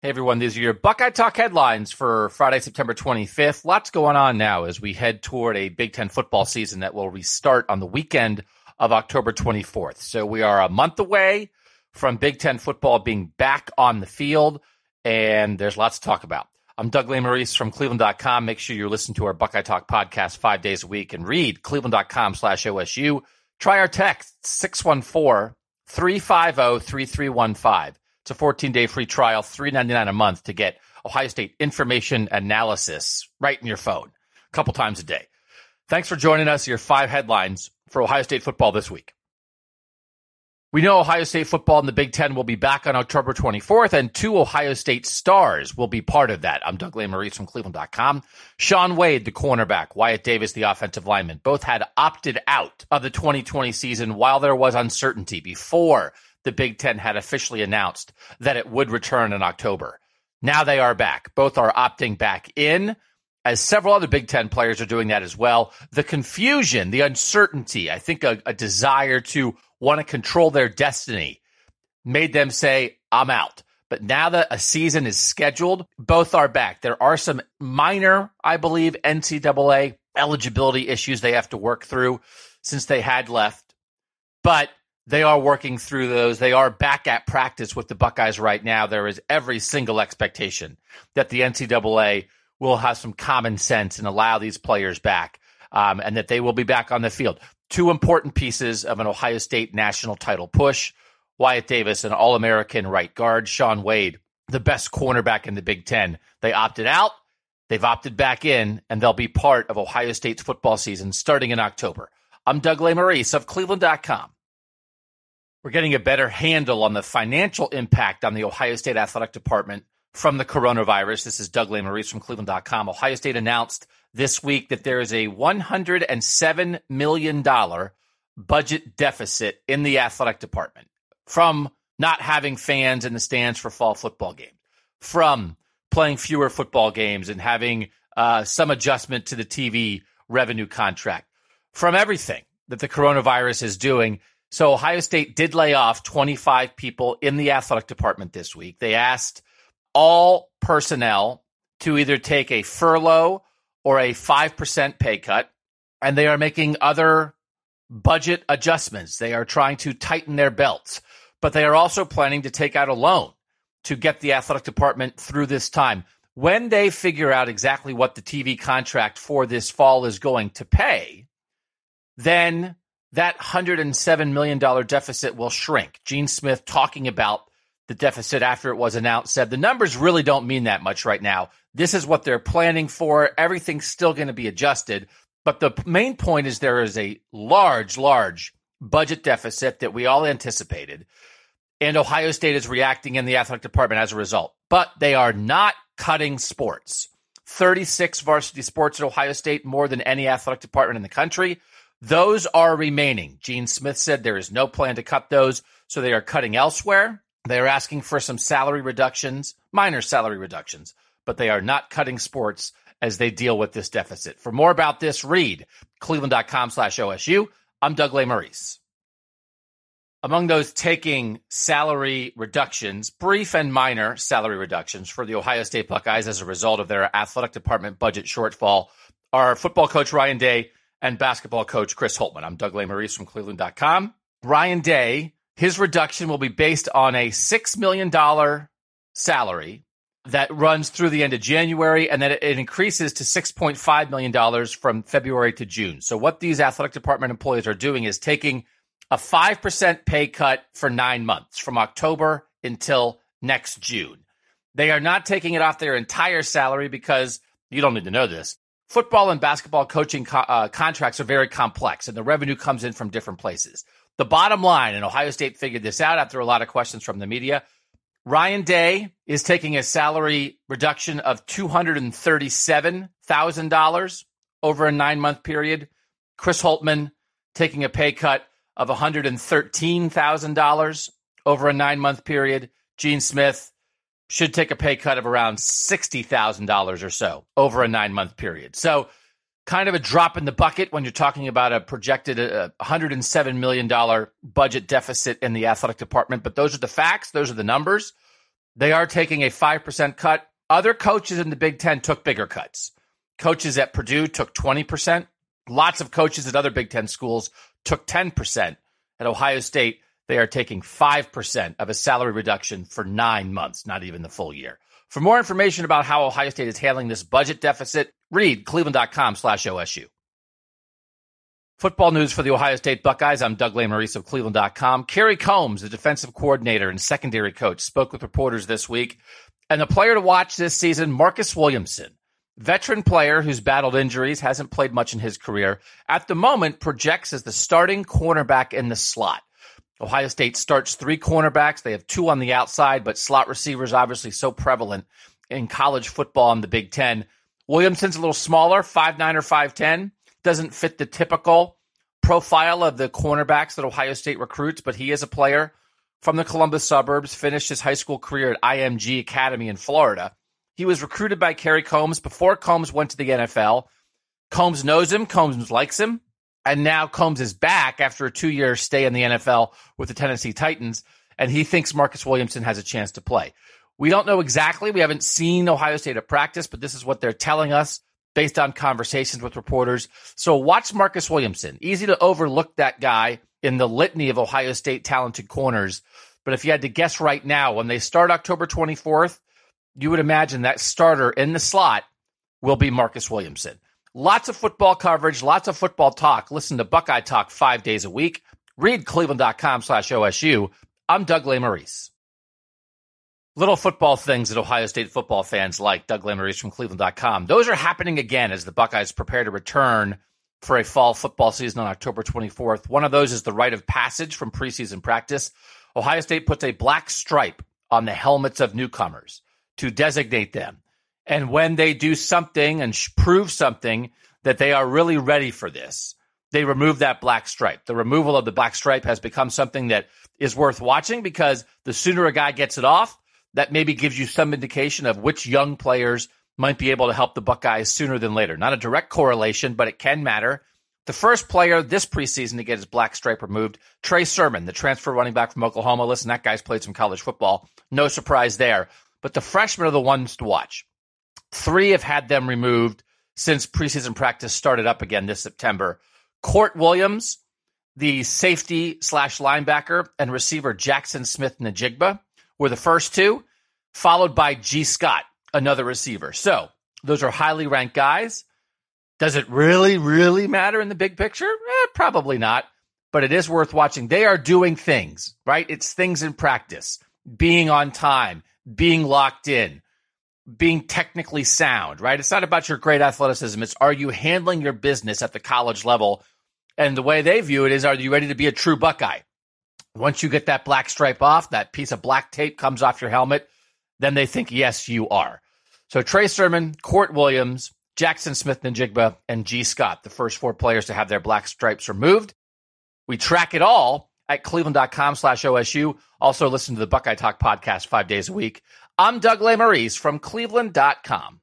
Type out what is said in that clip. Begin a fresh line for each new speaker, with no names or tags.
Hey everyone, these are your Buckeye Talk headlines for Friday, September 25th. Lots going on now as we head toward a Big Ten football season that will restart on the weekend of October 24th. So we are a month away from Big Ten football being back on the field, and there's lots to talk about. I'm Doug Lesmerises from Cleveland.com. Make sure you listen to our Buckeye Talk podcast five days a week and read Cleveland.com slash OSU. Try our text 614 350 3315. It's a 14 day free trial, $3.99 a month to get Ohio State information analysis right in your phone a couple times a day. Thanks for joining us. Your five headlines for Ohio State football this week. We know Ohio State football in the Big Ten will be back on October 24th, and two Ohio State stars will be part of that. I'm Doug Lesmerises from Cleveland.com. Shaun Wade, the cornerback, Wyatt Davis, the offensive lineman, both had opted out of the 2020 season while there was uncertainty before the Big Ten had officially announced that it would return in October. Now they are back. Both are opting back in, as several other Big Ten players are doing that as well. The confusion, the uncertainty, I think a, a desire to want to control their destiny made them say, I'm out. But now that a season is scheduled, both are back. There are some minor, I believe, NCAA eligibility issues they have to work through since they had left. But they are working through those. They are back at practice with the Buckeyes right now. There is every single expectation that the NCAA will have some common sense and allow these players back, um, and that they will be back on the field. Two important pieces of an Ohio State national title push: Wyatt Davis, an All-American right guard, Shaun Wade, the best cornerback in the Big Ten. They opted out. They've opted back in, and they'll be part of Ohio State's football season starting in October. I'm Doug Lesmerises of Cleveland.com. We're getting a better handle on the financial impact on the Ohio State Athletic Department from the coronavirus. This is Doug Lesmerises from Cleveland.com. Ohio State announced this week that there is a $107 million budget deficit in the athletic department from not having fans in the stands for fall football games, from playing fewer football games and having uh, some adjustment to the TV revenue contract, from everything that the coronavirus is doing so Ohio State did lay off 25 people in the athletic department this week. They asked all personnel to either take a furlough or a 5% pay cut, and they are making other budget adjustments. They are trying to tighten their belts, but they are also planning to take out a loan to get the athletic department through this time. When they figure out exactly what the TV contract for this fall is going to pay, then that $107 million deficit will shrink. Gene Smith talking about the deficit after it was announced said the numbers really don't mean that much right now. This is what they're planning for. Everything's still going to be adjusted. But the main point is there is a large, large budget deficit that we all anticipated. And Ohio State is reacting in the athletic department as a result. But they are not cutting sports. 36 varsity sports at Ohio State, more than any athletic department in the country. Those are remaining. Gene Smith said there is no plan to cut those, so they are cutting elsewhere. They are asking for some salary reductions, minor salary reductions, but they are not cutting sports as they deal with this deficit. For more about this, read cleveland.com slash OSU. I'm Doug Lesmerises. Among those taking salary reductions, brief and minor salary reductions for the Ohio State Buckeyes as a result of their athletic department budget shortfall, are football coach Ryan Day and basketball coach Chris Holtmann. I'm Doug Lesmerises from Cleveland.com. Ryan Day, his reduction will be based on a $6 million salary that runs through the end of January, and then it increases to $6.5 million from February to June. So, what these athletic department employees are doing is taking a 5% pay cut for nine months from October until next June. They are not taking it off their entire salary because you don't need to know this football and basketball coaching co- uh, contracts are very complex and the revenue comes in from different places. The bottom line, and Ohio State figured this out after a lot of questions from the media, Ryan Day is taking a salary reduction of $237,000 over a nine month period. Chris Holtmann taking a pay cut of $113,000 over a nine month period. Gene Smith should take a pay cut of around $60,000 or so over a nine month period. So, kind of a drop in the bucket when you're talking about a projected uh, $107 million budget deficit in the athletic department. But those are the facts, those are the numbers. They are taking a 5% cut. Other coaches in the Big Ten took bigger cuts. Coaches at Purdue took 20%. Lots of coaches at other Big Ten schools took 10%. At Ohio State, they are taking 5% of a salary reduction for nine months, not even the full year. For more information about how Ohio State is handling this budget deficit, read cleveland.com slash OSU. Football news for the Ohio State Buckeyes. I'm Doug Lesmerises of Cleveland.com. Kerry Combs, the defensive coordinator and secondary coach, spoke with reporters this week. And the player to watch this season, Marcus Williamson, veteran player who's battled injuries, hasn't played much in his career. At the moment, projects as the starting cornerback in the slot. Ohio State starts three cornerbacks. They have two on the outside, but slot receivers obviously so prevalent in college football in the Big Ten. Williamson's a little smaller, five nine or 5'10 doesn't fit the typical profile of the cornerbacks that Ohio State recruits, but he is a player from the Columbus suburbs, finished his high school career at IMG Academy in Florida. He was recruited by Kerry Combs before Combs went to the NFL. Combs knows him, Combs likes him, and now Combs is back after a two year stay in the NFL with the Tennessee Titans, and he thinks Marcus Williamson has a chance to play. We don't know exactly. We haven't seen Ohio State at practice, but this is what they're telling us based on conversations with reporters. So watch Marcus Williamson. Easy to overlook that guy in the litany of Ohio State talented corners. But if you had to guess right now, when they start October 24th, you would imagine that starter in the slot will be Marcus Williamson. Lots of football coverage, lots of football talk. Listen to Buckeye Talk five days a week. Read cleveland.com slash OSU. I'm Doug Lesmerises little football things that Ohio State football fans like. Doug Lesmerises from Cleveland.com. Those are happening again as the Buckeyes prepare to return for a fall football season on October 24th. One of those is the rite of passage from preseason practice. Ohio State puts a black stripe on the helmets of newcomers to designate them. And when they do something and prove something that they are really ready for this, they remove that black stripe. The removal of the black stripe has become something that is worth watching because the sooner a guy gets it off, that maybe gives you some indication of which young players might be able to help the Buckeyes sooner than later. Not a direct correlation, but it can matter. The first player this preseason to get his black stripe removed, Trey Sermon, the transfer running back from Oklahoma. Listen, that guy's played some college football. No surprise there. But the freshmen are the ones to watch. Three have had them removed since preseason practice started up again this September. Kourt Williams, the safety slash linebacker, and receiver Jackson Smith-Njigba were the first two, followed by Gee Scott, another receiver. So those are highly ranked guys. Does it really, really matter in the big picture? Eh, probably not, but it is worth watching. They are doing things, right? It's things in practice, being on time, being locked in, being technically sound, right? It's not about your great athleticism. It's are you handling your business at the college level? And the way they view it is, are you ready to be a true Buckeye? Once you get that black stripe off, that piece of black tape comes off your helmet, then they think, yes, you are. So Trey Sermon, Kourt Williams, Jackson Smith-Njigba, and Gee Scott, the first four players to have their black stripes removed. We track it all at cleveland.com slash OSU. Also listen to the Buckeye Talk podcast five days a week. I'm Doug Lesmerises from cleveland.com.